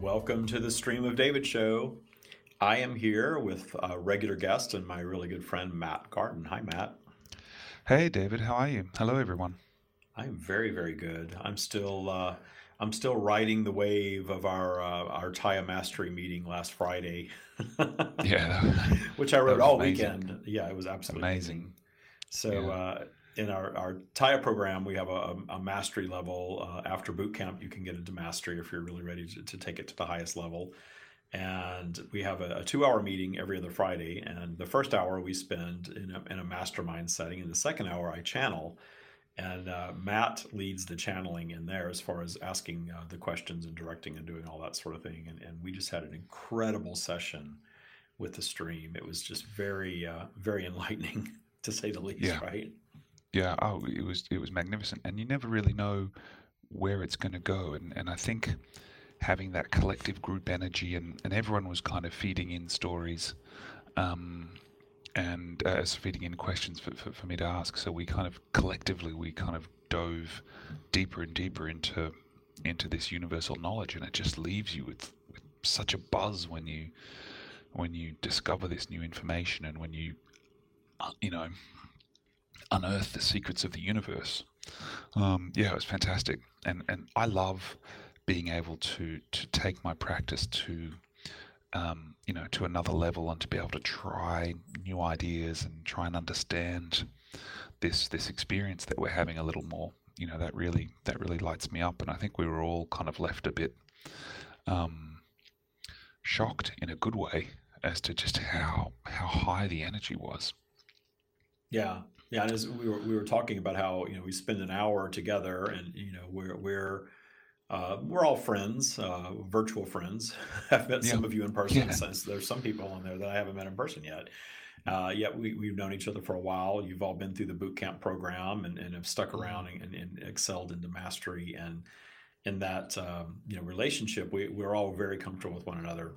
Welcome to the Stream of David show. I am here with a regular guest and my really good friend Matt Gardan. Hi, Matt. Hey, David. How are you? Hello, everyone. I'm very, very good. I'm still, uh, I'm still riding the wave of our uh, our Taya Mastery meeting last Friday. Yeah, which I wrote all amazing. weekend. Yeah, it was absolutely Amazing. So Yeah. uh, in our, our Taya program, we have a, a mastery level. Uh, after boot camp, you can get into mastery if you're really ready to, to take it to the highest level. And we have a, a two hour meeting every other Friday. And the first hour we spend in a, in a mastermind setting. And the second hour I channel. And uh, Matt leads the channeling in there as far as asking uh, the questions and directing and doing all that sort of thing. And, and we just had an incredible session with the stream. It was just very, uh, very enlightening to say the least, Yeah. right? Yeah. Oh, it was it was magnificent, and you never really know where it's going to go. And and I think having that collective group energy, and and everyone was kind of feeding in stories, um, and uh, feeding in questions for, for for me to ask. So we kind of collectively we kind of dove deeper and deeper into into this universal knowledge, and it just leaves you with, with such a buzz when you when you discover this new information and when you uh, you know unearth the secrets of the universe. Um, yeah, it was fantastic, and and I love being able to to take my practice to um, you know to another level and to be able to try new ideas and try and understand this this experience that we're having a little more. You know that really that really lights me up, and I think we were all kind of left a bit um, shocked in a good way as to just how how high the energy was. Yeah, yeah. And as we were we were talking about how you know we spend an hour together, and you know we're we're uh, we're all friends, uh, virtual friends. I've met Yeah, some of you in person. yeah, Since there's some people on there that I haven't met in person yet. Uh, yet we, we've known each other for a while. You've all been through the boot camp program and, and have stuck Mhm. around and, and excelled into mastery. And in that um, you know relationship, we, we're all very comfortable with one another.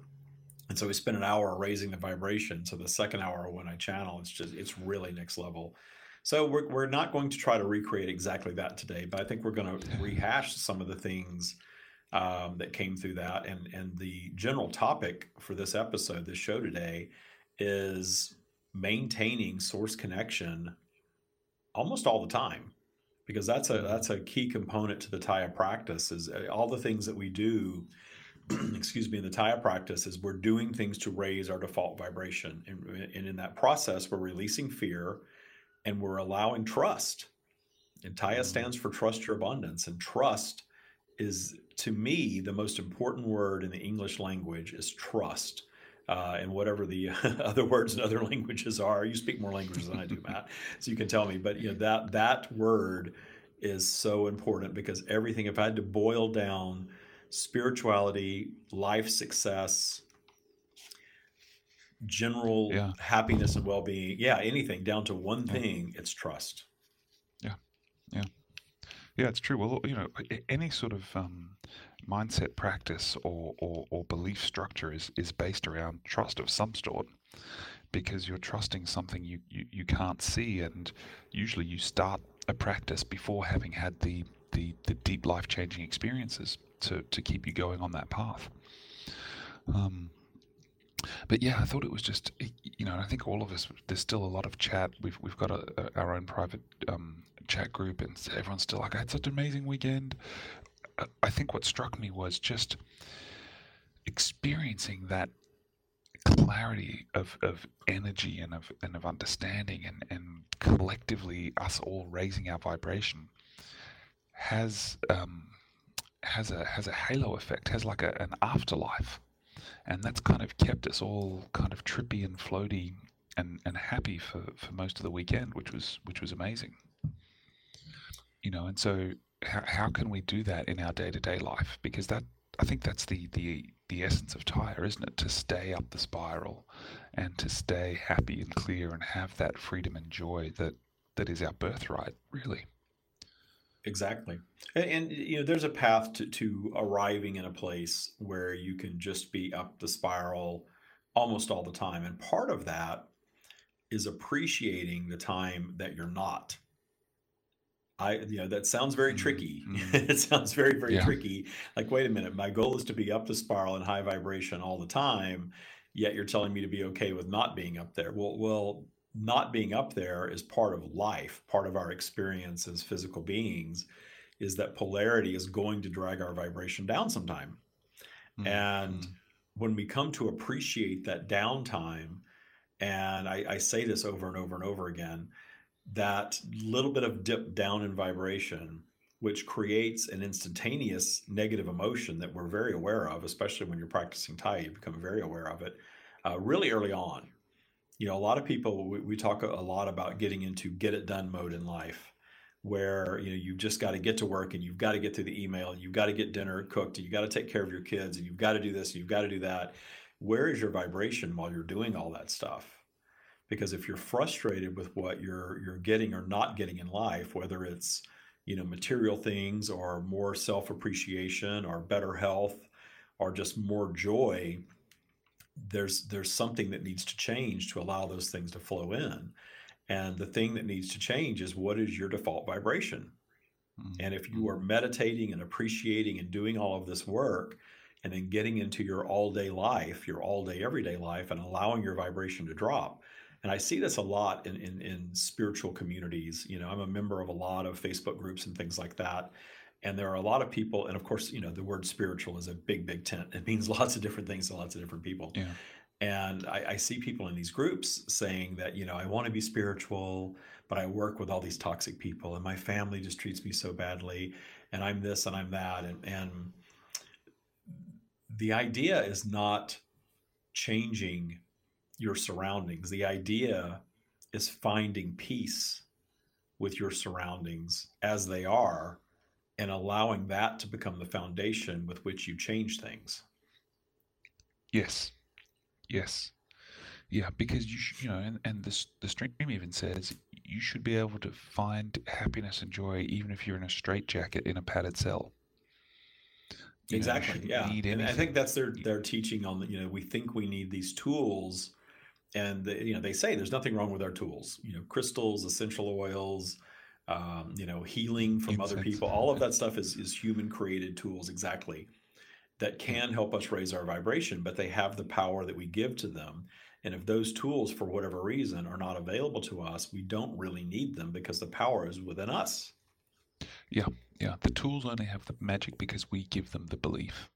And so we spend an hour raising the vibration. So the second hour when I channel, it's just it's really next level. So we're we're not going to try to recreate exactly that today, but I think we're going to rehash some of the things um, that came through that. And and the general topic for this episode, this show today, is maintaining source connection almost all the time because that's a Mhm. that's a key component to the Taya practice is uh, all the things that we do excuse me in the Taya practice is we're doing things to raise our default vibration and, and in that process we're releasing fear and we're allowing trust. And Taya Mhm. stands for trust your abundance and trust is to me the most important word in the English language is trust. Uh, and whatever the other words in other languages are you speak more languages than I do Matt so you can tell me. But you know that that word is so important because everything if I had to boil down spirituality life success general Yeah, happiness and well-being yeah anything down to one yeah, thing it's trust yeah, yeah. Yeah, it's true. Well, you know, any sort of um, mindset practice or, or, or belief structure is, is based around trust of some sort because you're trusting something you, you, you can't see. And usually you start a practice before having had the, the, the deep life changing experiences to, to keep you going on that path. Um, but yeah, I thought it was just, you know, I think all of us, there's still a lot of chat. We've, we've got a, a, our own private um, chat group, and everyone's still like, I had such an amazing weekend. I I think what struck me was just experiencing that clarity of, of energy and of and of understanding and, and collectively us all raising our vibration has um, has a has a halo effect, has like a, an afterlife. And that's kind of kept us all kind of trippy and floaty and, and happy for, for most of the weekend, which was which was amazing. You know, and so how, how can we do that in our day to day life? Because that I think that's the, the the essence of Taya, isn't it? To stay up the spiral and to stay happy and clear and have that freedom and joy that, that is our birthright, really. Exactly. And, and you know, there's a path to, to arriving in a place where you can just be up the spiral almost all the time. And part of that is appreciating the time that you're not. I, you know, that sounds very tricky. Mm-hmm. it sounds very, very Yeah. tricky. Like, wait a minute, my goal is to be up the spiral and high vibration all the time, yet you're telling me to be okay with not being up there. Well, well, not being up there is part of life, part of our experience as physical beings. Is that polarity is going to drag our vibration down sometime. Mm, And when we come to appreciate that downtime, and I, I say this over and over and over again, that little bit of dip down in vibration, which creates an instantaneous negative emotion that we're very aware of, especially when you're practicing Taya, you become very aware of it uh, really early on. You know, a lot of people, we, we talk a lot about getting into get it done mode in life where you know you've just got to get to work and you've got to get through the email and you've got to get dinner cooked and you've got to take care of your kids and you've got to do this and you've got to do that. Where is your vibration while you're doing all that stuff? Because if you're frustrated with what you're you're getting or not getting in life whether it's you know material things or more self-appreciation or better health or just more joy there's there's something that needs to change to allow those things to flow in and the thing that needs to change is what is your default vibration mm, and if you are meditating and appreciating and doing all of this work and then getting into your all day life, your all day, everyday life, and allowing your vibration to drop. And I see this a lot in, in, in spiritual communities. You know, I'm a member of a lot of Facebook groups and things like that. And there are a lot of people, and of course, you know, the word spiritual is a big, big tent. It means lots of different things to lots of different people. Yeah. And I, I see people in these groups saying that, you know, I want to be spiritual, but I work with all these toxic people and my family just treats me so badly and I'm this and I'm that. And, and the idea is not changing your surroundings. The idea is finding peace with your surroundings as they are and allowing that to become the foundation with which you change things. Yes. Yes. Yeah, because you sh- you know, and, and this the stream even says you should be able to find happiness and joy even if you're in a straitjacket in a padded cell. You Exactly. shouldn't Yeah. And I think that's their their teaching on the, you know, we think we need these tools and the, you know, they say there's nothing wrong with our tools. You know, crystals, essential oils, um, you know, healing from other people, all of that stuff is is human created tools exactly that can help us raise our vibration, but they have the power that we give to them. And if those tools for whatever reason are not available to us, we don't really need them because the power is within us. Yeah, yeah. The tools only have the magic because we give them the belief.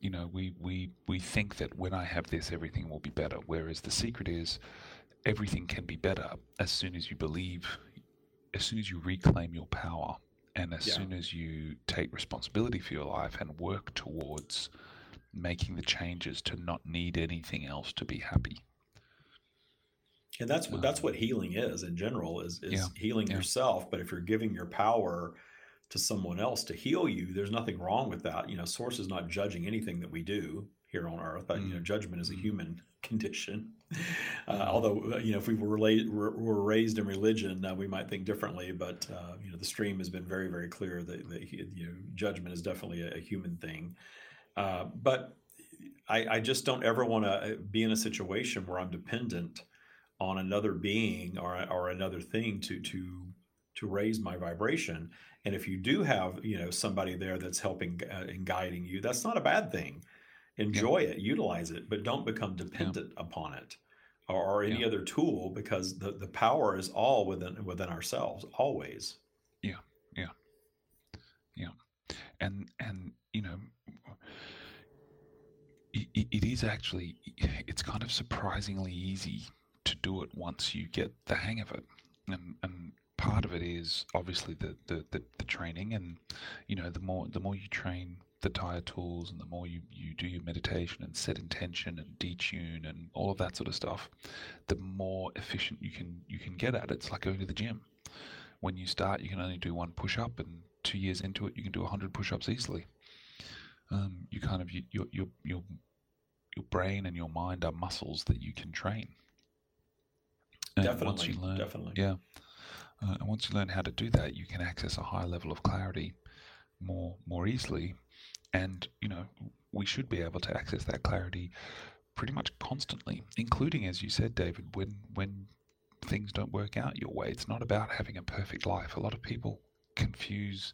You know, we we we think that when I have this, everything will be better. Whereas the secret is, everything can be better as soon as you believe, as soon as you reclaim your power, and as Yeah. soon as you take responsibility for your life and work towards making the changes to not need anything else to be happy. And that's what that's Um, what healing is in general is is yeah, healing yeah. yourself. But if you're giving your power to someone else to heal you, there's nothing wrong with that. You know, source is not judging anything that we do here on earth. But you know, Mm, judgment is a mm, human condition. Uh, although uh, you know, if we were, were raised in religion, uh, we might think differently. But uh, you know, the stream has been very very clear that, that you know, judgment is definitely a, a human thing. Uh, but I, I just don't ever want to be in a situation where I'm dependent on another being or or another thing to to to raise my vibration. And if you do have you know somebody there that's helping uh, and guiding you, that's not a bad thing. Yeah, Enjoy it, utilize it, but don't become yeah, dependent upon it or, or any yeah, other tool because the, the power is all within within ourselves always. yeah, yeah, yeah. And and you know, it, it it is actually it's kind of surprisingly easy to do it once you get the hang of it. And and part of it is obviously the the, the, the training and you know the more the more you train the Taya tools and the more you, you do your meditation and set intention and detune and all of that sort of stuff the more efficient you can you can get at it. It's like going to the gym. When you start you can only do one push up and two years into it you can do 100 push-ups easily. Um, you kind of your your your your brain and your mind are muscles that you can train. And once you Definitely, learn definitely. yeah. Uh, and once you learn how to do that you can access a higher level of clarity more more easily and you know we should be able to access that clarity pretty much constantly including as you said david when when things don't work out your way. It's not about having a perfect life. A lot of people confuse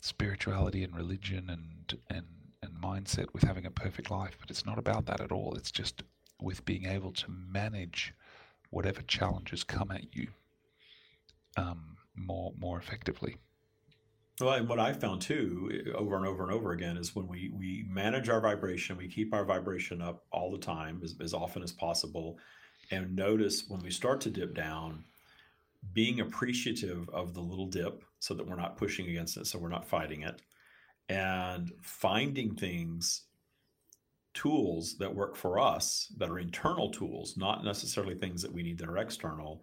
spirituality and religion and and and mindset with having a perfect life, but it's not about that at all. It's just with being able to manage whatever challenges come at you um, more more effectively. Well, and what I found too, eh, over and over and over again, is when we we manage our vibration, we keep our vibration up all the time, as, as often as possible, and notice when we start to dip down, being appreciative of the little dip, so that we're not pushing against it, so we're not fighting it, and finding things, tools that work for us that are internal tools, not necessarily things that we need that are external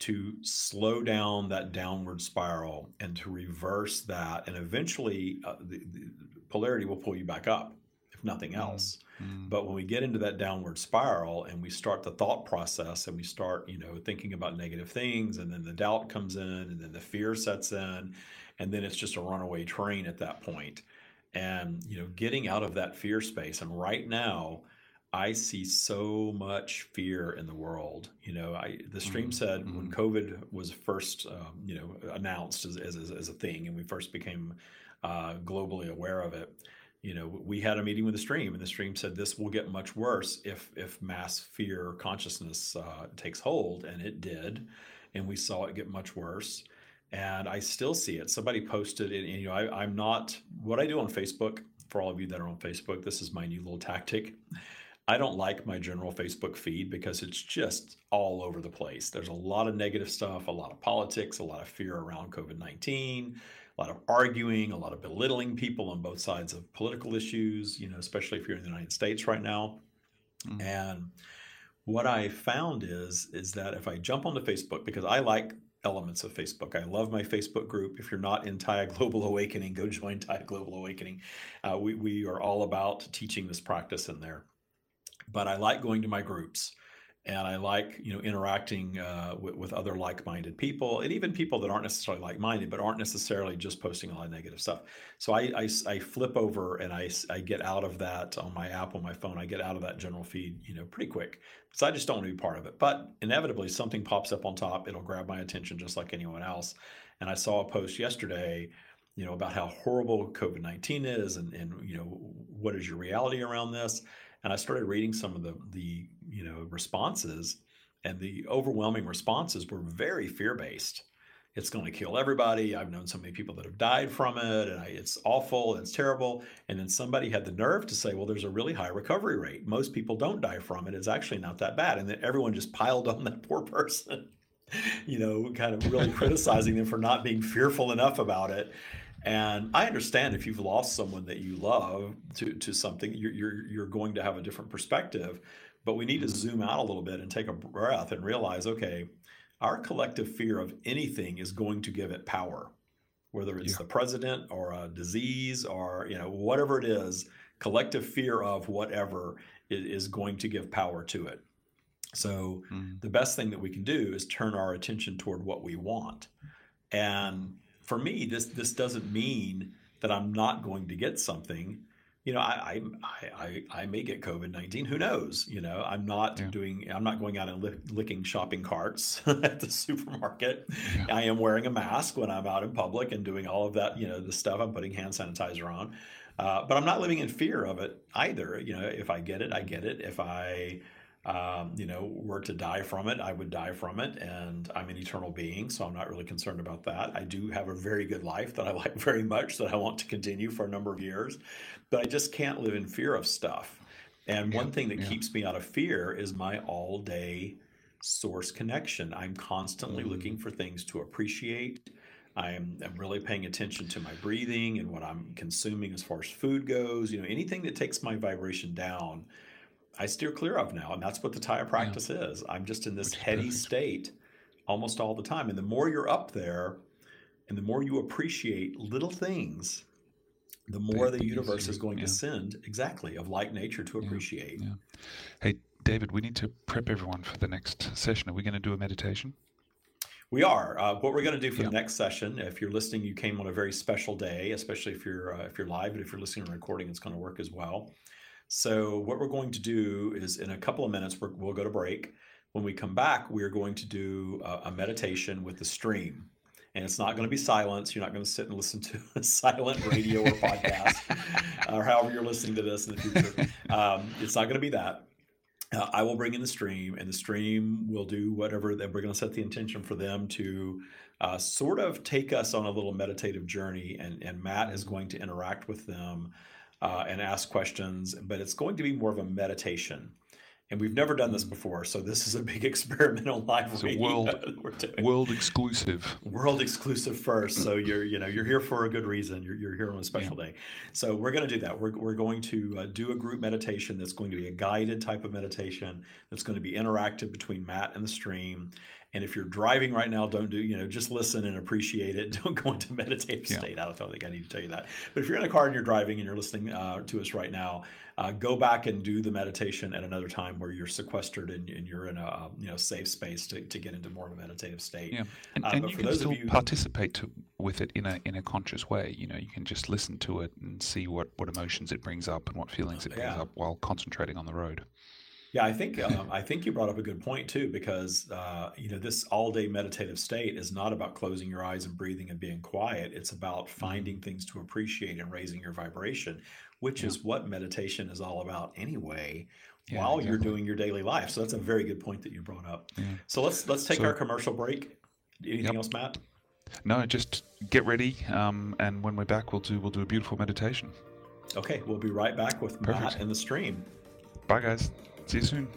to slow down that downward spiral and to reverse that and eventually uh, the, the, polarity will pull you back up if nothing mm, else mm-hmm. but when we get into that downward spiral and we start the thought process and we start you know thinking about negative things and then the doubt comes in and then the fear sets in and then it's just a runaway train at that point. point and you know getting out of that fear space and right now I see so much fear in the world. You know, I the stream mm-hmm. said mm-hmm. when COVID was first, um, you know, announced as, as, as, a thing, and we first became uh, globally aware of it. You know, we had a meeting with the stream, and the stream said this will get much worse if if mass fear consciousness uh, takes hold, and it did, and we saw it get much worse. And I still see it. Somebody posted it, and you know, I, I'm not what I do on Facebook. For all of you that are on Facebook, this is my new little tactic. I don't like my general Facebook feed because it's just all over the place. There's a lot of negative stuff, a lot of politics, a lot of fear around COVID 19, a lot of arguing, a lot of belittling people on both sides of political issues, you know, especially if you're in the United States right now. Mm-hmm. And what I found is is that if I jump onto Facebook because I like elements of Facebook. I love my Facebook group. If you're not in Taya Global Awakening, go join Taya Global Awakening. Uh, we, we are all about teaching this practice in there but I like going to my groups and I like you know interacting uh, with, with, other like-minded people and even people that aren't necessarily like-minded but aren't necessarily just posting a lot of negative stuff. So I, I, I, flip over and I, I get out of that on my app on my phone. I get out of that general feed you know pretty quick because I just don't want to be part of it. But inevitably something pops up on top. It'll grab my attention just like anyone else. And I saw a post yesterday you know about how horrible covid-19 is and, and you know what is your reality around this and I started reading some of the the you know responses, and the overwhelming responses were very fear based. It's going to kill everybody. I've known so many people that have died from it, and I, it's awful. It's terrible. And then somebody had the nerve to say, "Well, there's a really high recovery rate. Most people don't die from it. It's actually not that bad." And then everyone just piled on that poor person you know, kind of really criticizing them for not being fearful enough about it. And I understand if you've lost someone that you love to, to something, you're, you're, you're going to have a different perspective. But we need to zoom out a little bit and take a breath and realize okay, our collective fear of anything is going to give it power, whether it's yeah. the president or a disease or you know whatever it is. Collective fear of whatever is going to give power to it. So mm-hmm. the best thing that we can do is turn our attention toward what we want. And for me, this this doesn't mean that I'm not going to get something. You know, I I I, I may get COVID nineteen. Who knows? You know, I'm not yeah. doing. I'm not going out and lick, licking shopping carts at the supermarket. Yeah. I am wearing a mask when I'm out in public and doing all of that. You know, the stuff. I'm putting hand sanitizer on. Uh, but I'm not living in fear of it either. You know, if I get it, I get it. If I um, you know, were to die from it, I would die from it. And I'm an eternal being, so I'm not really concerned about that. I do have a very good life that I like very much, that I want to continue for a number of years. But I just can't live in fear of stuff. And yeah, one thing that yeah. keeps me out of fear is my all day source connection. I'm constantly mm-hmm. looking for things to appreciate. I'm, I'm really paying attention to my breathing and what I'm consuming as far as food goes. You know, anything that takes my vibration down I steer clear of now, and that's what the Taya practice yeah. is. I'm just in this heady perfect. state almost all the time, and the more you're up there, and the more you appreciate little things, the more the universe is going yeah. to send exactly of like nature to appreciate. Yeah. Hey, David, we need to prep everyone for the next session. Are we going to do a meditation? We are. Uh, what we're going to do for yeah. the next session, if you're listening, you came on a very special day, especially if you're uh, if you're live, but if you're listening to recording, it's going to work as well. So what we're going to do is in a couple of minutes, we will go to break. When we come back, we are going to do a, a meditation with the stream. And it's not going to be silence. You're not going to sit and listen to a silent radio or podcast or however you're listening to this in the future. Um, it's not going to be that. Uh, I will bring in the stream, and the stream will do whatever that we're going to set the intention for them to uh, sort of take us on a little meditative journey. And, and Matt is going to interact with them uh, and ask questions, but it's going to be more of a meditation and we've never done this mm. before, so this is a big experimental live it's a world world exclusive. World exclusive first. So you're you know you're here for a good reason. You're, you're here on a special yeah. day. So we're going to do that. We're we're going to uh, do a group meditation that's going to be a guided type of meditation that's going to be interactive between Matt and the stream. And if you're driving right now, don't do, you know, just listen and appreciate it. Don't go into meditative yeah. state. I don't think I need to tell you that. But if you're in a car and you're driving and you're listening uh, to us right now, uh, go back and do the meditation at another time where you're sequestered and, and you're in a you know safe space to, to get into more of a meditative state. Yeah, and, uh, and you can still you participate to, with it in a in a conscious way. You know, you can just listen to it and see what what emotions it brings up and what feelings it brings yeah. up while concentrating on the road. Yeah, I think um, I think you brought up a good point too, because uh, you know this all-day meditative state is not about closing your eyes and breathing and being quiet. It's about mm-hmm. finding things to appreciate and raising your vibration, which yeah. is what meditation is all about anyway. Yeah, while exactly. you're doing your daily life, so that's a very good point that you brought up. Yeah. So let's let's take so, our commercial break. Anything yep. else, Matt? No, just get ready, um, and when we're back, we'll do we'll do a beautiful meditation. Okay, we'll be right back with Perfect. Matt and the stream. Bye, guys. See you soon.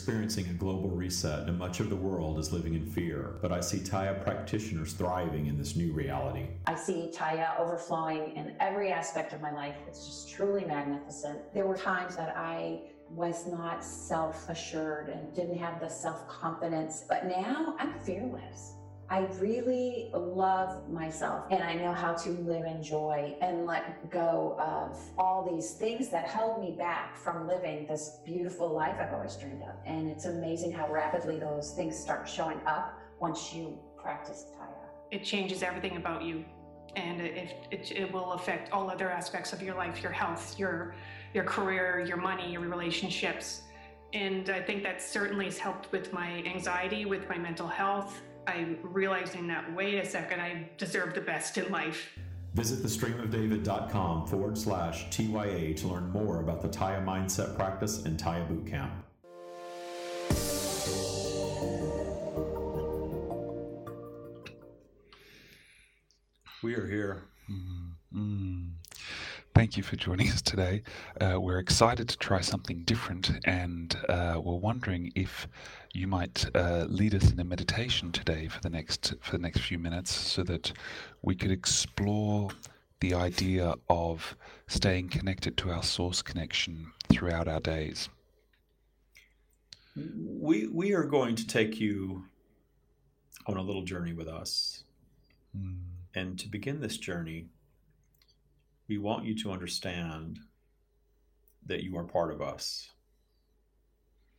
Experiencing a global reset and much of the world is living in fear, but I see Taya practitioners thriving in this new reality. I see Taya overflowing in every aspect of my life. It's just truly magnificent. There were times that I was not self assured and didn't have the self confidence, but now I'm fearless. I really love myself and I know how to live in joy and let go of all these things that held me back from living this beautiful life I've always dreamed of. And it's amazing how rapidly those things start showing up once you practice Taya. It changes everything about you and it, it, it will affect all other aspects of your life, your health, your, your career, your money, your relationships. And I think that certainly has helped with my anxiety, with my mental health, I'm realizing that, wait a second, I deserve the best in life. Visit thestreamofdavid.com forward slash TYA to learn more about the Taya Mindset Practice and Taya Bootcamp. We are here. Mm-hmm. Thank you for joining us today. Uh, we're excited to try something different, and uh, we're wondering if you might uh, lead us in a meditation today for the next for the next few minutes, so that we could explore the idea of staying connected to our source connection throughout our days. We we are going to take you on a little journey with us, mm. and to begin this journey, we want you to understand that you are part of us,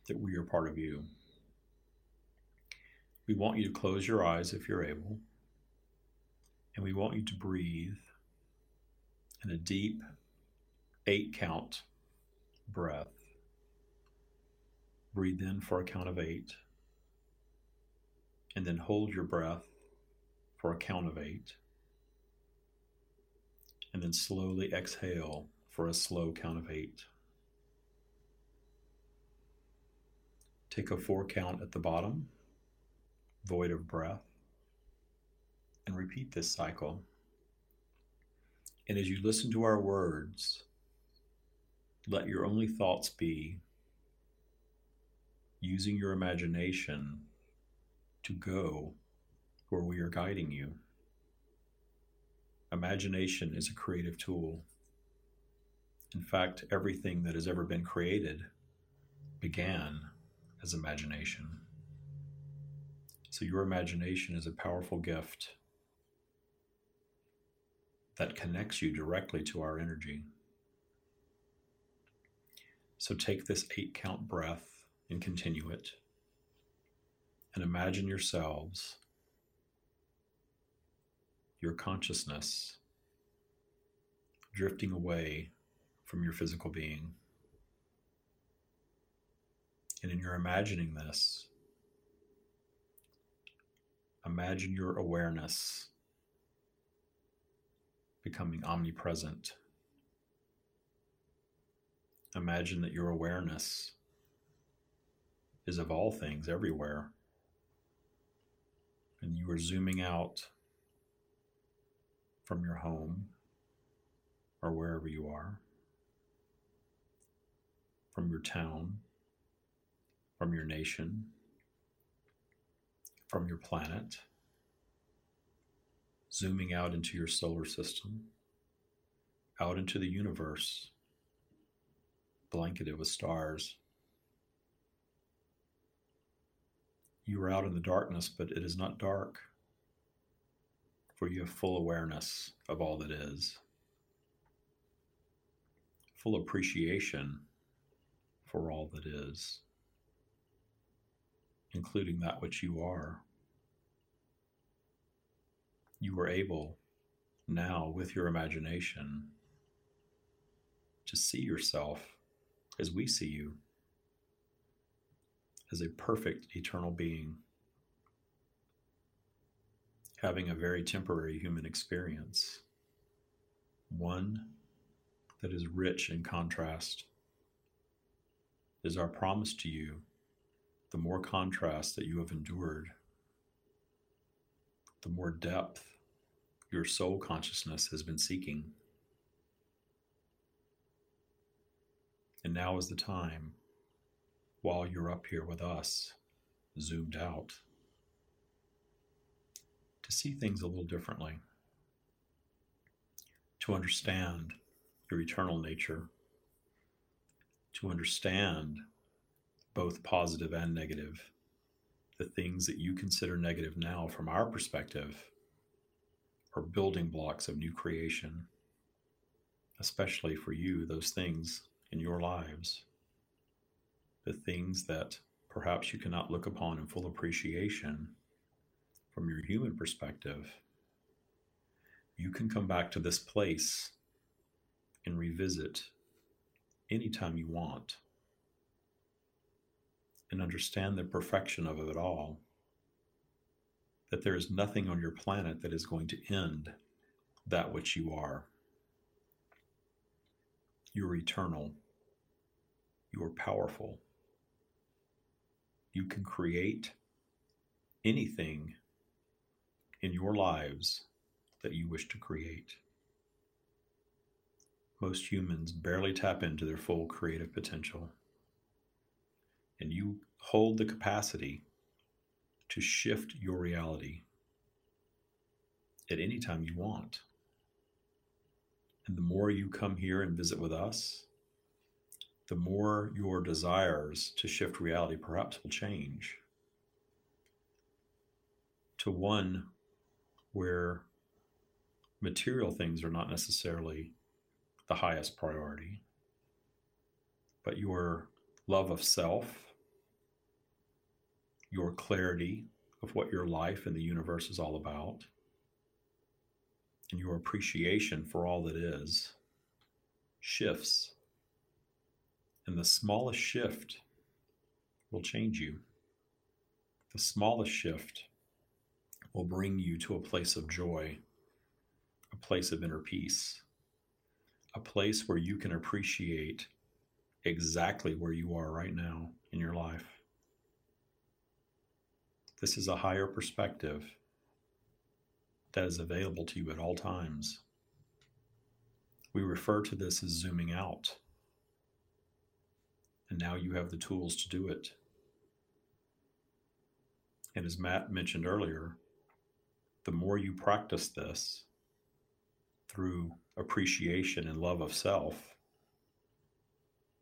that we are part of you. We want you to close your eyes if you're able. And we want you to breathe in a deep eight count breath. Breathe in for a count of eight. And then hold your breath for a count of eight. And then slowly exhale for a slow count of eight. Take a four count at the bottom void of breath. And repeat this cycle. And as you listen to our words, let your only thoughts be using your imagination to go where we are guiding you. Imagination is a creative tool. In fact, everything that has ever been created began as imagination. So, your imagination is a powerful gift that connects you directly to our energy. So take this eight count breath and continue it. And imagine yourselves, your consciousness, drifting away from your physical being. And in your imagining this, imagine your awareness becoming omnipresent Imagine that your awareness is of all things everywhere. And you are zooming out from your home or wherever you are, from your town, from your nation, from your planet, zooming out into your solar system, out into the universe blanketed with stars. You are out in the darkness, but it is not dark, for you have full awareness of all that is, full appreciation for all that is, including that which you are. You are able now, with your imagination, to see yourself as we see you, as a perfect eternal being, having a very temporary human experience, one that is rich in contrast. Is our promise to you the more contrast that you have endured, the more depth your soul consciousness has been seeking. And now is the time, while you're up here with us, zoomed out, see things a little differently, to understand your eternal nature, to understand both positive and negative, the things that you consider negative now from our perspective are building blocks of new creation, especially for you, those things in your lives, the things that perhaps you cannot look upon in full appreciation from your human perspective, you can come back to this place and revisit anytime you want and understand the perfection of it all. That there is nothing on your planet that is going to end that which you are. You're eternal. You are powerful. You can create anything in your lives that you wish to create. Most humans barely tap into their full creative potential. And you hold the capacity to shift your reality at any time you want. And the more you come here and visit with us, the more your desires to shift reality perhaps will change to one where material things are not necessarily the highest priority, but your love of self, your clarity of what your life and the universe is all about, and your appreciation for all that is shifts and the smallest shift will change you. The smallest shift will bring you to a place of joy, a place of inner peace, a place where you can appreciate exactly where you are right now in your life. This is a higher perspective that is available to you at all times. We refer to this as zooming out. And now you have the tools to do it. And as Matt mentioned earlier, the more you practice this through appreciation and love of self,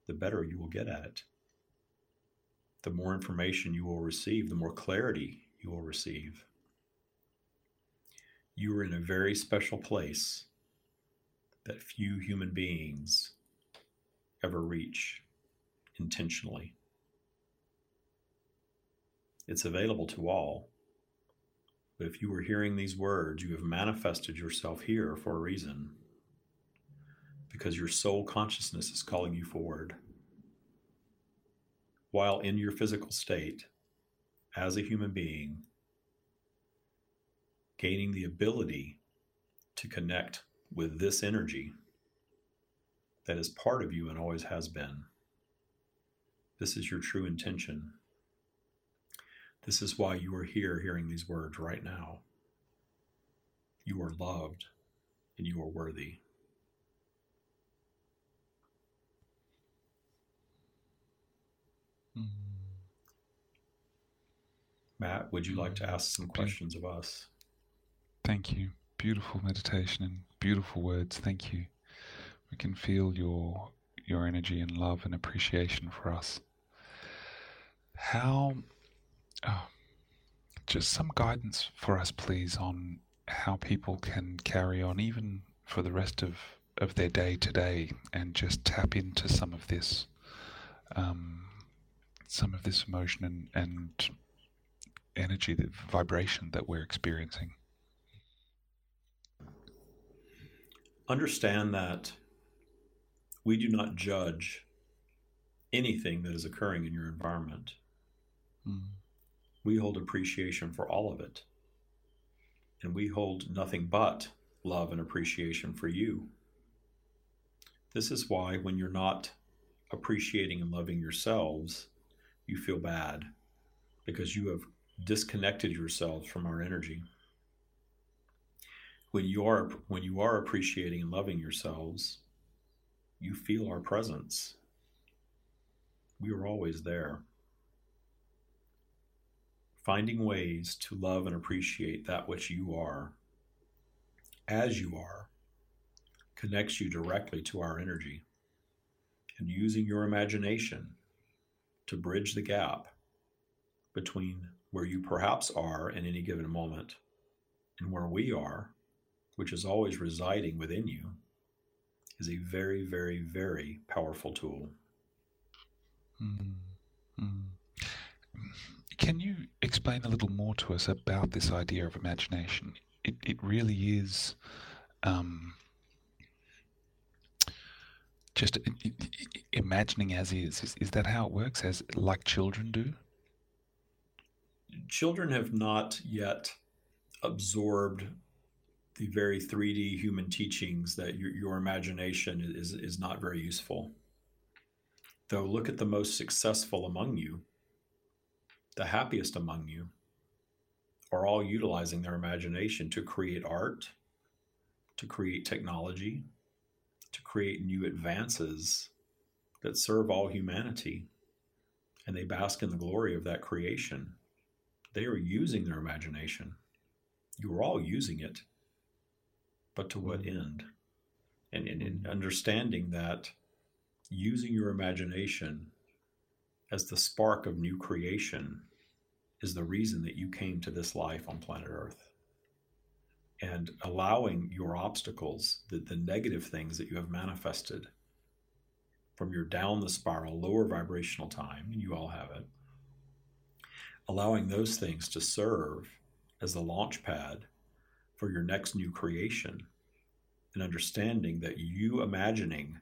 the better you will get at it. The more information you will receive, the more clarity you will receive. You are in a very special place that few human beings ever reach intentionally. It's available to all. But if you are hearing these words, you have manifested yourself here for a reason. Because your soul consciousness is calling you forward. While in your physical state, as a human being, gaining the ability to connect with this energy that is part of you and always has been. This is your true intention. This is why you are here hearing these words right now. You are loved and you are worthy. Mm. Matt, would you like to ask some questions of us? Thank you. Beautiful meditation and beautiful words. Thank you. We can feel your your energy and love and appreciation for us. How oh, just some guidance for us please on how people can carry on even for the rest of, of their day today and just tap into some of this um, some of this emotion and, and energy, the vibration that we're experiencing. Understand that we do not judge anything that is occurring in your environment. Mm. We hold appreciation for all of it. And we hold nothing but love and appreciation for you. This is why, when you're not appreciating and loving yourselves, you feel bad because you have disconnected yourselves from our energy. When you are when you are appreciating and loving yourselves, you feel our presence. We are always there. Finding ways to love and appreciate that which you are, as you are, connects you directly to our energy. And using your imagination to bridge the gap between where you perhaps are in any given moment and where we are, which is always residing within you, is a very, very, very powerful tool. Mm-hmm. Can you explain a little more to us about this idea of imagination? It, it really is um, just imagining as is. is. Is that how it works, as like children do? Children have not yet absorbed the very 3D human teachings that your, your imagination is, is not very useful. Though, look at the most successful among you, the happiest among you, are all utilizing their imagination to create art, to create technology, to create new advances that serve all humanity. And they bask in the glory of that creation. They are using their imagination. You are all using it but to what mm. end? And in understanding that using your imagination as the spark of new creation is the reason that you came to this life on planet Earth. And allowing your obstacles, the, the negative things that you have manifested from your down the spiral, lower vibrational time, and you all have it, allowing those things to serve as the launch pad for your next new creation and understanding that you imagining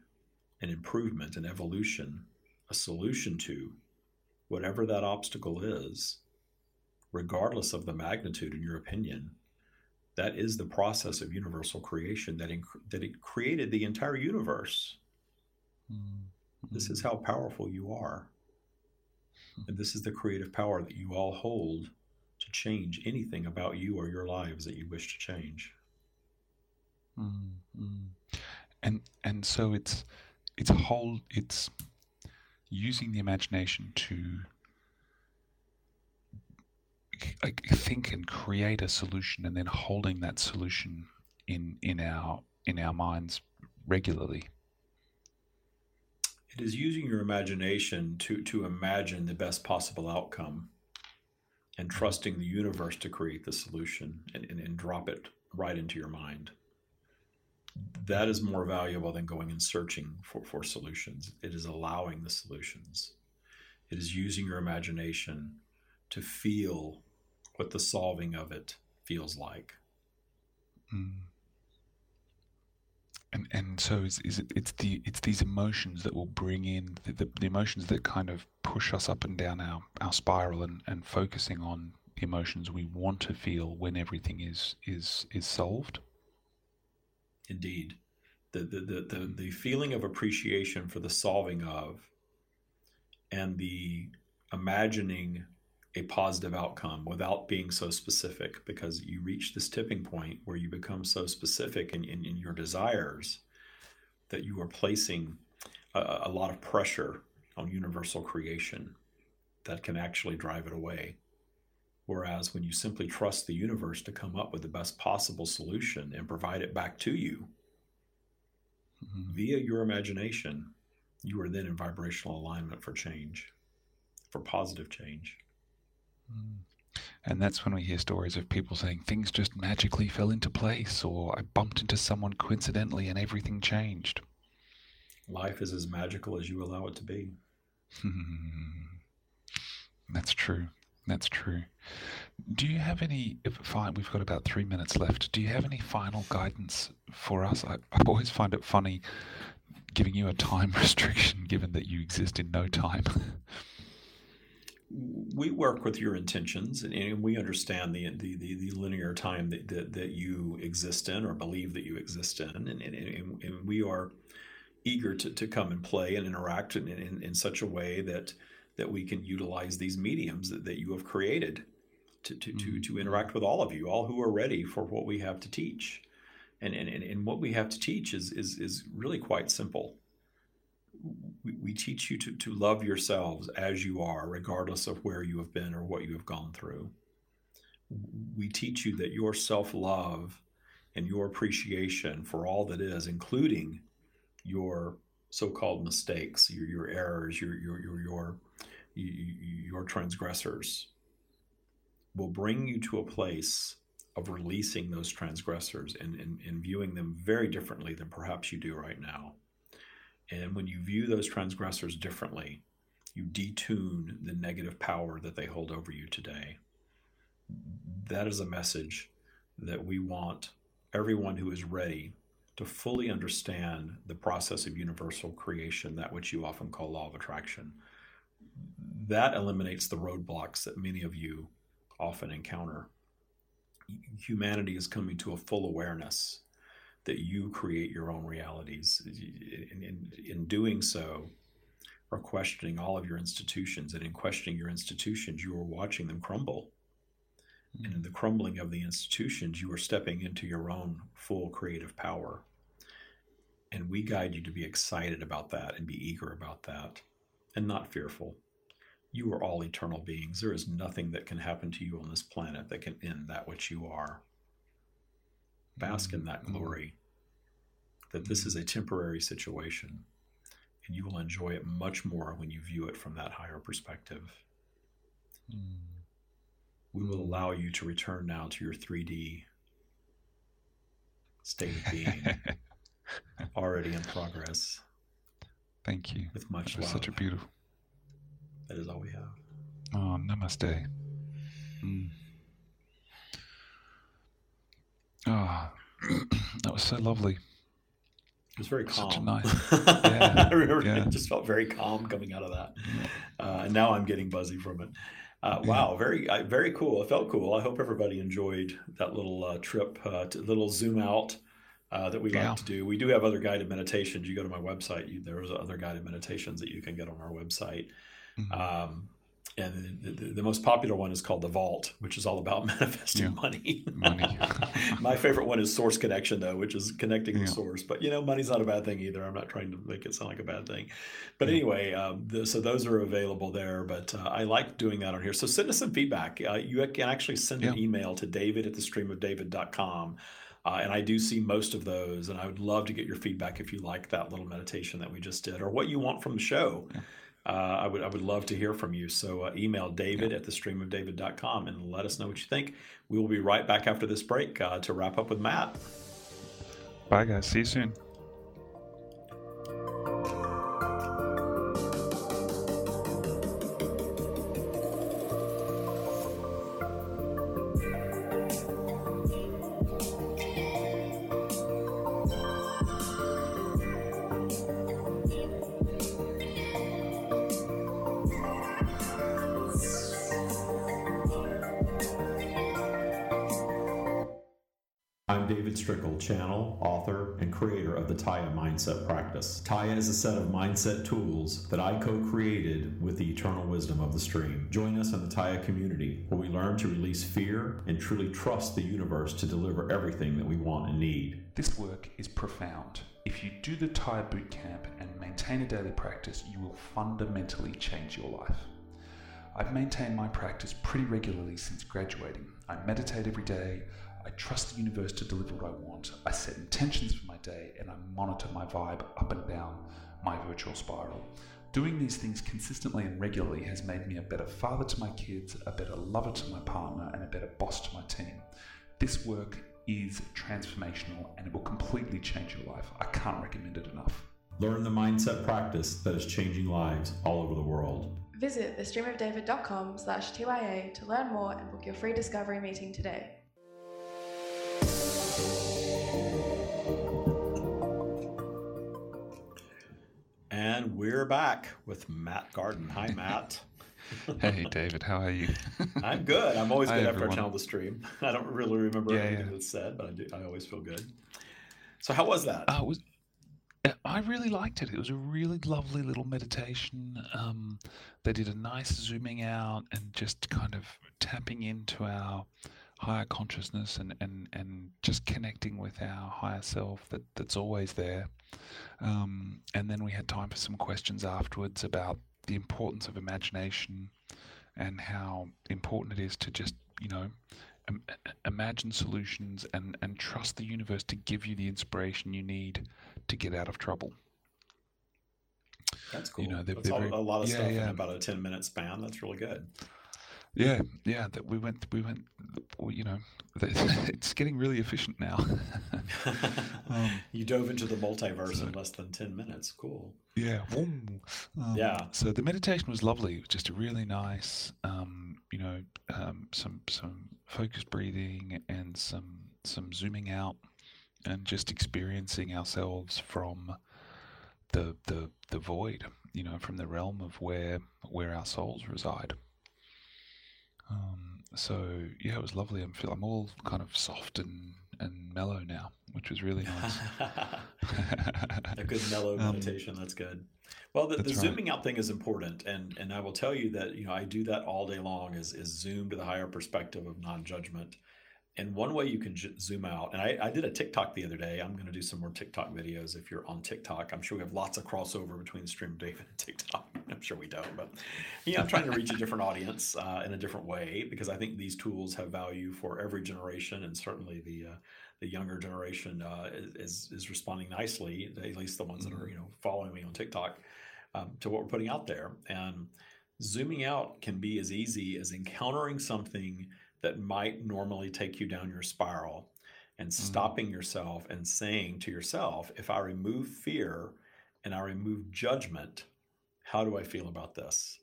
an improvement, an evolution, a solution to whatever that obstacle is, regardless of the magnitude in your opinion, that is the process of universal creation that, inc- that it created the entire universe. Mm-hmm. This is how powerful you are. And this is the creative power that you all hold to change anything about you or your lives that you wish to change. Mm-hmm. And and so it's it's whole it's using the imagination to think and create a solution and then holding that solution in in our in our minds regularly it is using your imagination to to imagine the best possible outcome and trusting the universe to create the solution and, and, and drop it right into your mind. that is more valuable than going and searching for, for solutions. It is allowing the solutions. It is using your imagination to feel what the solving of it feels like. Mm. And and so is, is it it's the it's these emotions that will bring in the, the, the, emotions that kind of push us up and down our, our spiral and, and focusing on the emotions we want to feel when everything is is is solved. Indeed. The the, the, the, the feeling of appreciation for the solving of and the imagining a positive outcome without being so specific because you reach this tipping point where you become so specific in, in, in your desires that you are placing a, a, lot of pressure on universal creation that can actually drive it away. Whereas when you simply trust the universe to come up with the best possible solution and provide it back to you mm-hmm. via your imagination, you are then in vibrational alignment for change, for positive change. And that's when we hear stories of people saying things just magically fell into place, or I bumped into someone coincidentally and everything changed. Life is as magical as you allow it to be. Hmm. that's true. That's true. Do you have any? Fine, we've got about three minutes left. Do you have any final guidance for us? I, I always find it funny giving you a time restriction, given that you exist in no time. we work with your intentions and, we understand the, the, the, the, linear time that, that, that you exist in or believe that you exist in. And, and, and, and we are eager to, to come and play and interact in, in, in, such a way that, that we can utilize these mediums that, that you have created to, to, mm-hmm. to, to interact with all of you, all who are ready for what we have to teach. And, and, and what we have to teach is, is, is really quite simple we, we teach you to, to love yourselves as you are, regardless of where you have been or what you have gone through. We teach you that your self love and your appreciation for all that is, including your so-called mistakes, your, your errors, your your your your your transgressors, will bring you to a place of releasing those transgressors and, and, and viewing them very differently than perhaps you do right now. And when you view those transgressors differently, you detune the negative power that they hold over you today. That is a message that we want everyone who is ready to fully understand the process of universal creation, that which you often call law of attraction. That eliminates the roadblocks that many of you often encounter. Humanity is coming to a full awareness that you create your own realities. In, in, in doing so, are questioning all of your institutions. And in questioning your institutions, you are watching them crumble. Mm-hmm. And in the crumbling of the institutions, you are stepping into your own full creative power. And we guide you to be excited about that and be eager about that and not fearful. You are all eternal beings. There is nothing that can happen to you on this planet that can end that which you are. Bask in that mm-hmm. glory that this is a temporary situation and you will enjoy it much more when you view it from that higher perspective. Mm. We will allow you to return now to your 3D state of being, already in progress. Thank you. With much love. Such a beautiful. That is all we have. Oh, namaste. Mm. Oh, that was so lovely. It was very calm. Nice. Yeah, I remember yeah. it just felt very calm coming out of that. Uh, and now I'm getting buzzy from it. Uh, wow, very very cool. It felt cool. I hope everybody enjoyed that little uh, trip, uh, little zoom out uh, that we yeah. like to do. We do have other guided meditations. You go to my website. You, there's other guided meditations that you can get on our website. Mm-hmm. Um, and the, the, the, most popular one is called the vault which is all about manifesting yeah. money money my favorite one is source connection though which is connecting yeah. the source. But you know money's not a bad thing either. I'm not trying to make it sound like a bad thing. But yeah. anyway um, the, so those are available there but uh, i like doing that on here. So send us some feedback. Uh, you can actually send an email to david at the streamofdavid.com uh, and I do see most of those, and I would love to get your feedback if you like that little meditation that we just did, or what you want from the show uh, I would I would love to hear from you. So uh, email David yeah. at thestreamofdavid.com and let us know what you think. We will be right back after this break uh, to wrap up with Matt. Bye, guys. See you soon. Strickel, channel, author, and creator of the Taya Mindset Practice. Taya is a set of mindset tools that I co created with the eternal wisdom of the stream. Join us in the Taya community, where we learn to release fear and truly trust the universe to deliver everything that we want and need. This work is profound. If you do the Taya Bootcamp and maintain a daily practice, you will fundamentally change your life. I've maintained my practice pretty regularly since graduating. I meditate every day. I trust the universe to deliver what I want. I set intentions for my day and I monitor my vibe up and down my virtual spiral. Doing these things consistently and regularly has made me a better father to my kids, a better lover to my partner, and a better boss to my team. This work is transformational and it will completely change your life. I can't recommend it enough. Learn the mindset practice that is changing lives all over the world. Visit thestreamofdavid.com slash TYA to learn more and book your free discovery meeting today. And we're back with Matt Gardan. Hi, Matt. Hey, David, how are you? I'm good. I'm always Hi, good after I everyone. channel the stream. I don't really remember Yeah, everything yeah. that's said, but I do. I always feel good. So, how was that? Uh, was, I really liked it. It was a really lovely little meditation. Um, they did a nice zooming out and just kind of tapping into our higher consciousness and, and, and just connecting with our higher self that, that's always there. Um, and then we had time for some questions afterwards about the importance of imagination and how important it is to just, you know, im- imagine solutions and, and trust the universe to give you the inspiration you need to get out of trouble. That's cool. you know, they're- That's they're all, very- a lot of yeah, stuff in about a 10 minute span. That's really good. Yeah, yeah. That we went, we went. You know, it's getting really efficient now. Um, you dove into the multiverse so- in less than 10 minutes. Cool. yeah. Um, Yeah. So the meditation was lovely. It was just a really nice, um, you know, um, some some focused breathing and some some zooming out and just experiencing ourselves from the the the void, you know, from the realm of where where our souls reside. Um, so yeah, it was lovely. I'm feel I'm all kind of soft and and mellow now, which was really nice. a good mellow Um, meditation. That's good. Well, the, the that's right. zooming out thing is important, and and I will tell you that you know I do that all day long. Is is zoom to the higher perspective of non judgment. And one way you can j- zoom out, and I, I did a TikTok the other day. I'm going to do some more TikTok videos if you're on TikTok. I'm sure we have lots of crossover between the stream of David and TikTok. I'm sure we don't, but yeah, I'm trying to reach a different audience uh, in a different way because I think these tools have value for every generation, and certainly the uh, the younger generation uh, is is responding nicely. At least the ones that are you know following me on TikTok um, to what we're putting out there. And zooming out can be as easy as encountering something that might normally take you down your spiral and stopping yourself and saying to yourself, if I remove fear and I remove judgment, how do I feel about this?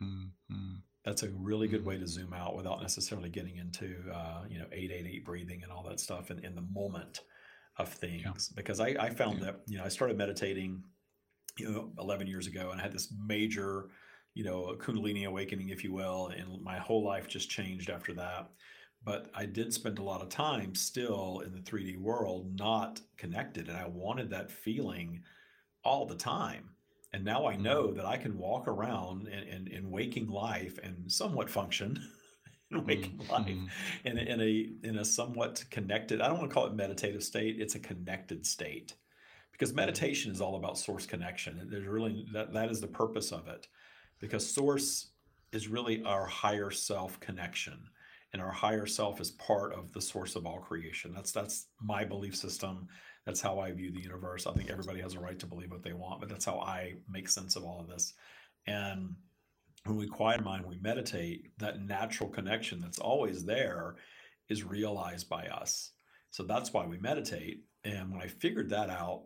Mm, mm. That's a really good Mhm. way to zoom out without necessarily getting into, uh, you know, 888 breathing and all that stuff in, in the moment of things. Because I, I found Yeah. that, you know, I started meditating, you know, 11 years ago and I had this major, you know, a Kundalini awakening, if you will, and my whole life just changed after that. But I did spend a lot of time still in the 3D world, not connected. And I wanted that feeling all the time. And now I know that I can walk around in, in, in waking life and somewhat function in waking Mm, life mm. in, a- in a in a somewhat connected. I don't want to call it meditative state. It's a connected state because meditation is all about source connection. There's really that that is the purpose of it, because source is really our higher self connection, and our higher self is part of the source of all creation. That's that's my belief system. That's how I view the universe. I think everybody has a right to believe what they want, but that's how I make sense of all of this. And when we quiet mind, we meditate, that natural connection that's always there is realized by us. So that's why we meditate. And when I figured that out,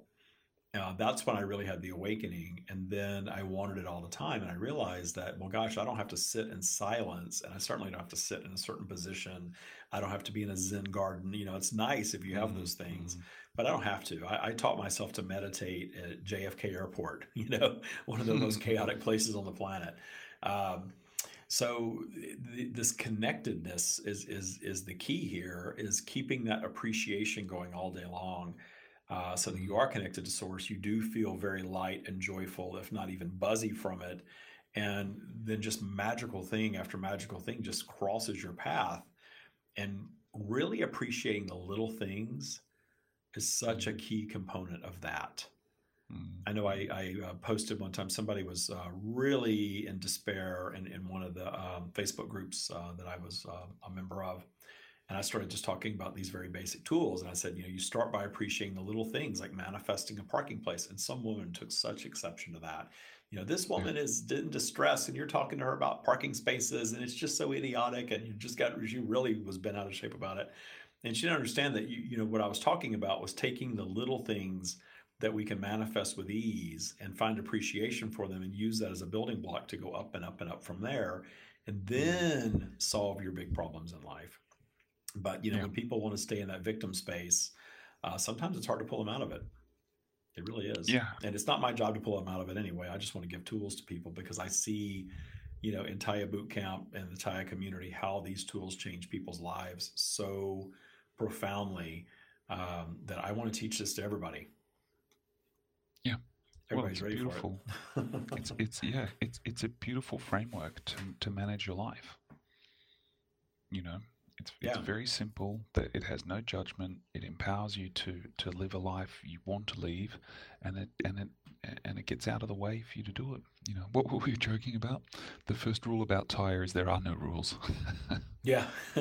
uh, that's when I really had the awakening. And then I wanted it all the time. And I realized that, well, gosh, I don't have to sit in silence. And I certainly don't have to sit in a certain position. I don't have to be in a Zen garden. You know, it's nice if you have those things, Mm. but I don't have to. I, I taught myself to meditate at JFK Airport, you know, one of the most chaotic places on the planet. Um, so th- this connectedness is is is the key here is keeping that appreciation going all day long uh, so that you are connected to source you do feel very light and joyful if not even buzzy from it and then just magical thing after magical thing just crosses your path and really appreciating the little things is such a key component of that Mm. I know I, I uh, posted one time somebody was uh, really in despair in, in one of the um, Facebook groups uh, that I was uh, a member of. And I started just talking about these very basic tools. And I said, you know, you start by appreciating the little things like manifesting a parking place. And some woman took such exception to that. You know, this woman is in distress and you're talking to her about parking spaces and it's just so idiotic. And you just got, she really was bent out of shape about it. And she didn't understand that, you, you know, what I was talking about was taking the little things that we can manifest with ease and find appreciation for them and use that as a building block to go up and up and up from there and mm-hmm. then solve your big problems in life but you know Yeah. when people want to stay in that victim space uh, sometimes it's hard to pull them out of it it really is Yeah. and it's not my job to pull them out of it anyway i just want to give tools to people because i see you know in taya boot camp and the taya community how these tools change people's lives so profoundly um, that i want to teach this to everybody Yeah. Well, everybody's it's ready beautiful. for it It's it's yeah, it's it's a beautiful framework to to manage your life. You know, it's it's very simple. That it has no judgment. It empowers you to to live a life you want to live, and it and it and it gets out of the way for you to do it. You know, what were we joking about? The first rule about Taya is there are no rules. Yeah,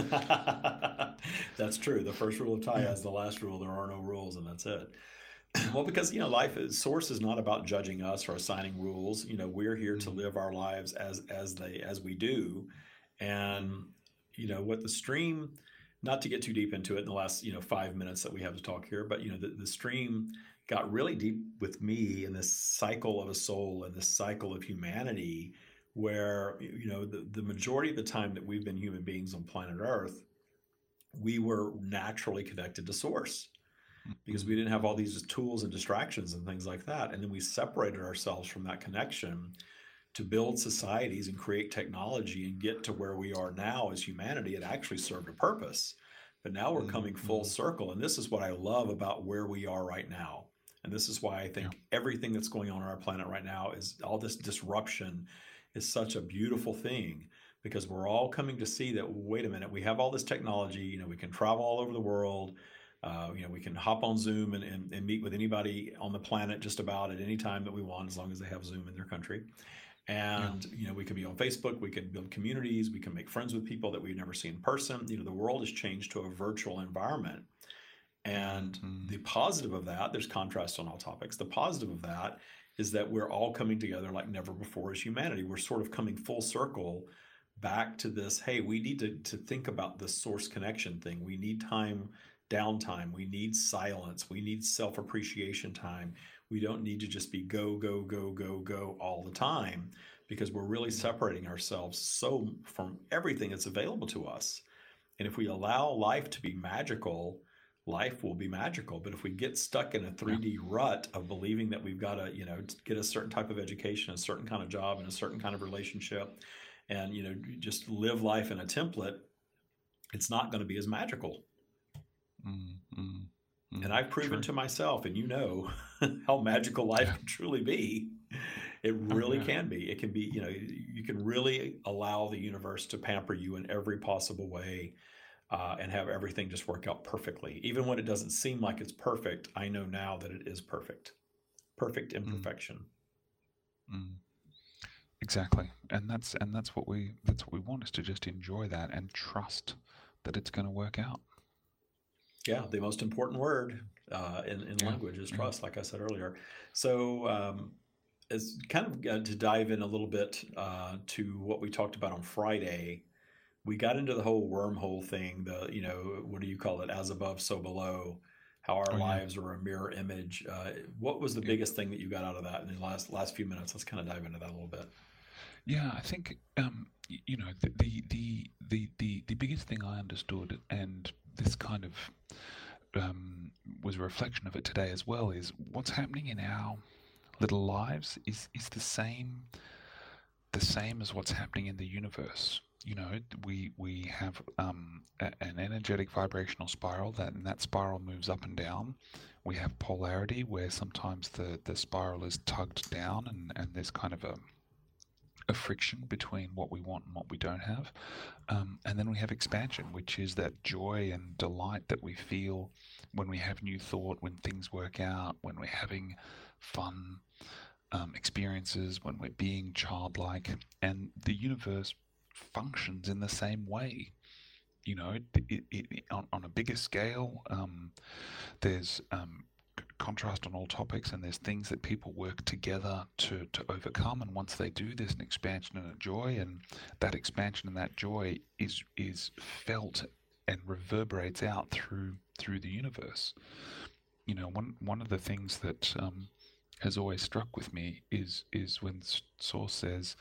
that's true. The first rule of Taya is the last rule. There are no rules, and that's it. Well, because you know, life is source is not about judging us or assigning rules. You know, we're here to Mhm. live our lives as as they as we do, and you know what the stream. Not to get too deep into it in the last you know five minutes that we have to talk here, but you know the, the stream got really deep with me in this cycle of a soul and this cycle of humanity where you know the, the majority of the time that we've been human beings on planet earth we were naturally connected to source because we didn't have all these tools and distractions and things like that and then we separated ourselves from that connection to build societies and create technology and get to where we are now as humanity it actually served a purpose. But now we're coming full Mhm. circle and this is what i love about where we are right now. And this is why i think everything that's going on on our planet right now is all this disruption is such a beautiful thing because we're all coming to see that wait a minute we have all this technology you know we can travel all over the world uh, you know we can hop on zoom and, and, and meet with anybody on the planet just about at any time that we want as long as they have zoom in their country and you know we can be on facebook we can build communities we can make friends with people that we've never seen in person. You know the world has changed to a virtual environment. And Mhm. the positive of that there's contrast on all topics. The positive of that is that we're all coming together like never before as humanity. We're sort of coming full circle back to this hey we need to, to think about the source connection thing. We need time downtime. We need silence. We need self-appreciation time we don't need to just be go go go go go all the time because we're really separating ourselves so from everything that's available to us. And if we allow life to be magical life will be magical. But if we get stuck in a 3d rut of believing that we've got to you know get a certain type of education a certain kind of job and a certain kind of relationship and you know just live life in a template it's not going to be as magical. Mm, and I've proven true. to myself, and you know how magical life Yeah. can truly be. It Oh, really yeah. can be. It can be, you know, you can really allow the universe to pamper you in every possible way uh, and have everything just work out perfectly. Even when it doesn't seem like it's perfect, I know now that it is perfect. Perfect imperfection. Mm. Exactly, and that's and that's what we that's what we want is to just enjoy that and trust that it's going to work out. Yeah, the most important word uh, in, in Yeah, language is yeah. trust, like I said earlier. So, um, it's kind of uh, to dive in a little bit uh, to what we talked about on Friday we got into the whole wormhole thing. The you know what do you call it? As above, so below. How our Oh, yeah. lives are a mirror image. Uh, what was the Yeah. biggest thing that you got out of that in the last last few minutes? Let's kind of dive into that a little bit. Yeah, I think um, you know the the the the the biggest thing I understood, and this kind of um, was a reflection of it today as well, is what's happening in our little lives is is the same the same as what's happening in the universe. You know, we we have um, a, an energetic vibrational spiral that and that spiral moves up and down. We have polarity where sometimes the, the spiral is tugged down and, and there's kind of a a friction between what we want and what we don't have. Um, and then we have expansion, which is that joy and delight that we feel when we have new thought, when things work out, when we're having fun um, experiences, when we're being childlike. And the universe functions in the same way. You know, it, it, it, on, on a bigger scale, um, there's um, contrast on all topics, and there's things that people work together to, to overcome. And once they do, there's an expansion and a joy, and that expansion and that joy is is felt and reverberates out through through the universe. You know, one one of the things that um, has always struck with me is is when Source says,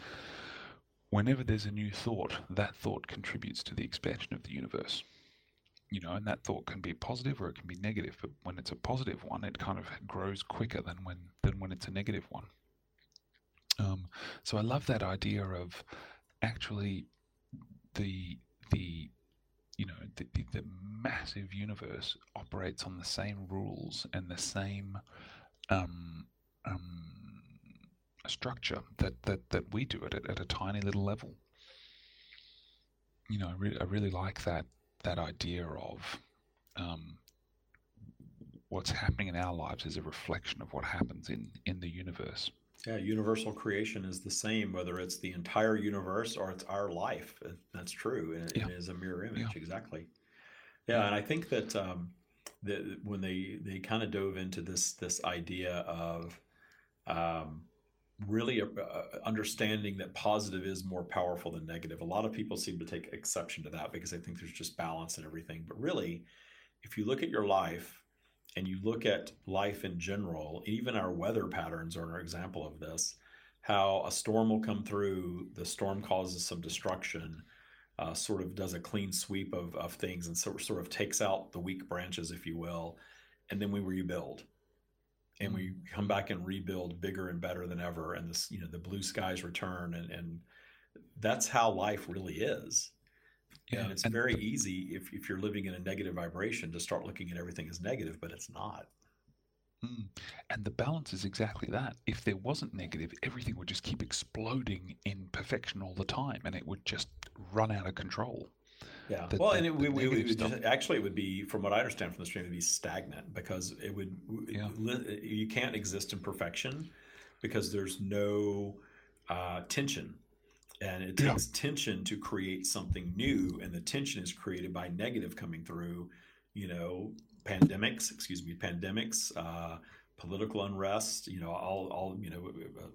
whenever there's a new thought, that thought contributes to the expansion of the universe. You know, and that thought can be positive or it can be negative. But when it's a positive one, it kind of grows quicker than when than when it's a negative one. Um, so I love that idea of actually the the you know the, the, the massive universe operates on the same rules and the same um, um, structure that, that, that we do it at, at a tiny little level. You know, I, re- I really like that that idea of um, what's happening in our lives is a reflection of what happens in, in the universe. Yeah, universal creation is the same whether it's the entire universe or it's our life. Uh, That's true. and It, Yeah. it is a mirror image, Yeah. exactly. Yeah, and I think that um, the, when they they kind of dove into this this idea of um, really uh, uh, understanding that positive is more powerful than negative. A lot of people seem to take exception to that because they think there's just balance and everything. But really, if you look at your life and you look at life in general, even our weather patterns are an example of this. How a storm will come through, the storm causes some destruction, uh, sort of does a clean sweep of, of things, and so, sort of takes out the weak branches, if you will, and then we rebuild, and we come back and rebuild bigger and better than ever, and this, you know, the blue skies return, and, and that's how life really is. yeah. and it's and- very easy if, if you're living in a negative vibration to start looking at everything as negative, but it's not. Mm. And the balance is exactly that. If there wasn't negative, everything would just keep exploding in perfection all the time, and it would just run out of control. Yeah. The- well, the- and it, we, we, we just, actually it would be, from what I understand from the stream, it would be stagnant because it would. Yeah. li- You can't exist in perfection because there's no uh, tension, and it Yeah. takes tension to create something new, and the tension is created by negative coming through. You know, pandemics. Excuse me, pandemics. Uh, political unrest you know all all you know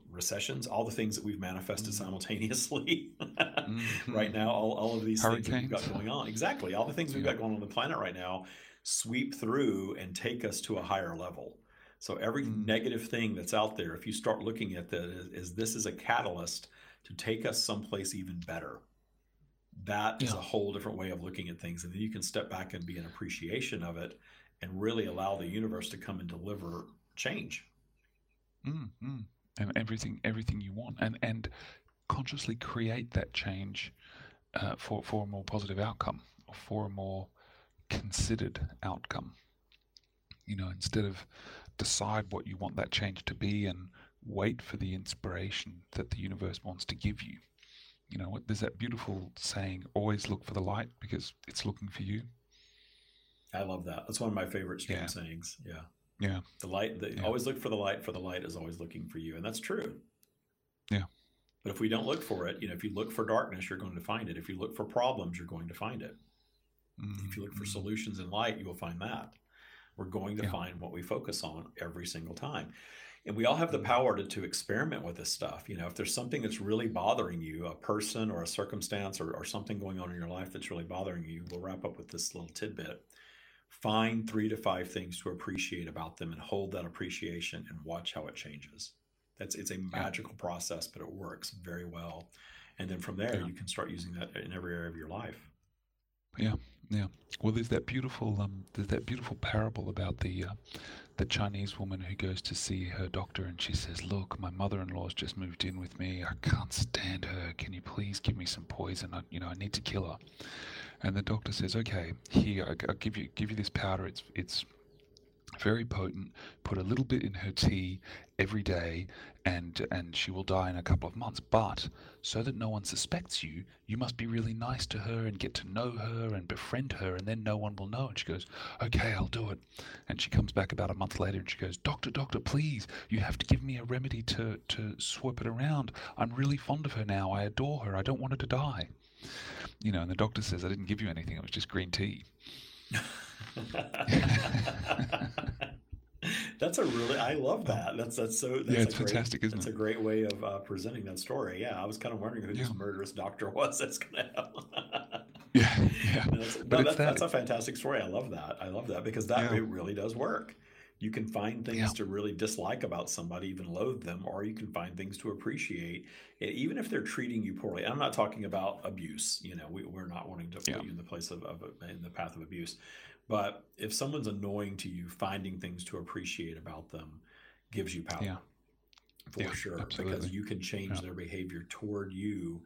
recessions all the things that we've manifested Mhm. simultaneously Mhm. right now all, all of these things that we've got going on exactly all the things we've Yeah. got going on on the planet right now sweep through and take us to a higher level so every Mm. negative thing that's out there if you start looking at that is, is this is a catalyst to take us someplace even better that is Yeah. a whole different way of looking at things and then you can step back and be an appreciation of it and really allow the universe to come and deliver change Mm, mm. And everything, everything you want, and and consciously create that change uh, for for a more positive outcome, or for a more considered outcome. You know, instead of decide what you want that change to be and wait for the inspiration that the universe wants to give you. You know, what- there's that beautiful saying: "Always look for the light because it's looking for you." i love that that's one of my favorite stream Yeah. sayings yeah Yeah. The light, the, Yeah. always look for the light, for the light is always looking for you. And that's true. Yeah. But if we don't look for it, you know, if you look for darkness, you're going to find it. If you look for problems, you're going to find it. If you look for Mm, mm. solutions in light, you will find that. We're going to Yeah. find what we focus on every single time. and we all have the power to, to experiment with this stuff you know if there's something that's really bothering you a person or a circumstance or, or something going on in your life that's really bothering you we'll wrap up with this little tidbit find three to five things to appreciate about them and hold that appreciation and watch how it changes that's it's a magical process but it works very well and then from there Yeah. you can start using that in every area of your life Yeah, yeah. Well, there's that beautiful um, there's that beautiful parable about the uh, the Chinese woman who goes to see her doctor and she says, "Look, my mother-in-law's just moved in with me. I can't stand her. Can you please give me some poison? I, you know, I need to kill her." And the doctor says, "Okay, here, I'll give you give you this powder. It's it's very potent. Put a little bit in her tea every day, and and she will die in a couple of months. But so that no one suspects you, you must be really nice to her and get to know her and befriend her, and then no one will know. And she goes, "Okay, I'll do it." And she comes back about a month later and she goes, "Doctor, doctor, please, you have to give me a remedy to to swap it around. I'm really fond of her now. I adore her. I don't want her to die." You know, and the doctor says, "I didn't give you anything. It was just green tea." that's a really I love that. That's that's so that's it's a great, fantastic, isn't that's it? a great way of uh, presenting that story. Yeah, I was kind of wondering who this murderous doctor was that's gonna help. Yeah, yeah. that's, no, But that's, that. that's a fantastic story. I love that. I love that because that Yeah. it really does work. You can find things Yeah. to really dislike about somebody, even loathe them, or you can find things to appreciate, e- even if they're treating you poorly. I'm not talking about abuse. You know, we, we're not wanting to put Yeah. you in the place of, of in the path of abuse. But if someone's annoying to you, finding things to appreciate about them gives you power Yeah. for Yeah, sure because you can change Yeah. their behavior toward you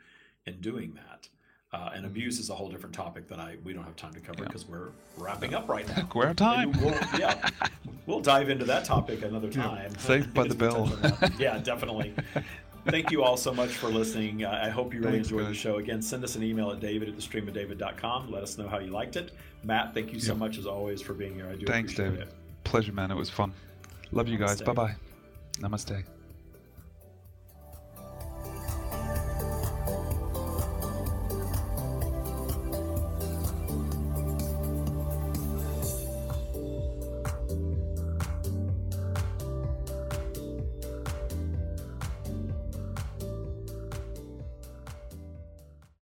in doing that. Uh, and Mhm. abuse is a whole different topic that I we don't have time to cover Yeah. because we're wrapping up right now. we're out of time. We'll, yeah, we'll dive into that topic another Yeah. time. Saved by the bell. yeah, definitely. Thank you all so much for listening. Uh, I hope you really Thanks, enjoyed the show. Again, send us an email at david at thestreamofdavid.com. Let us know how you liked it. Matt, thank you so Yeah. much as always for being here. I do Thanks, David. it. Pleasure, man. It was fun. Love you guys. Bye bye. Namaste.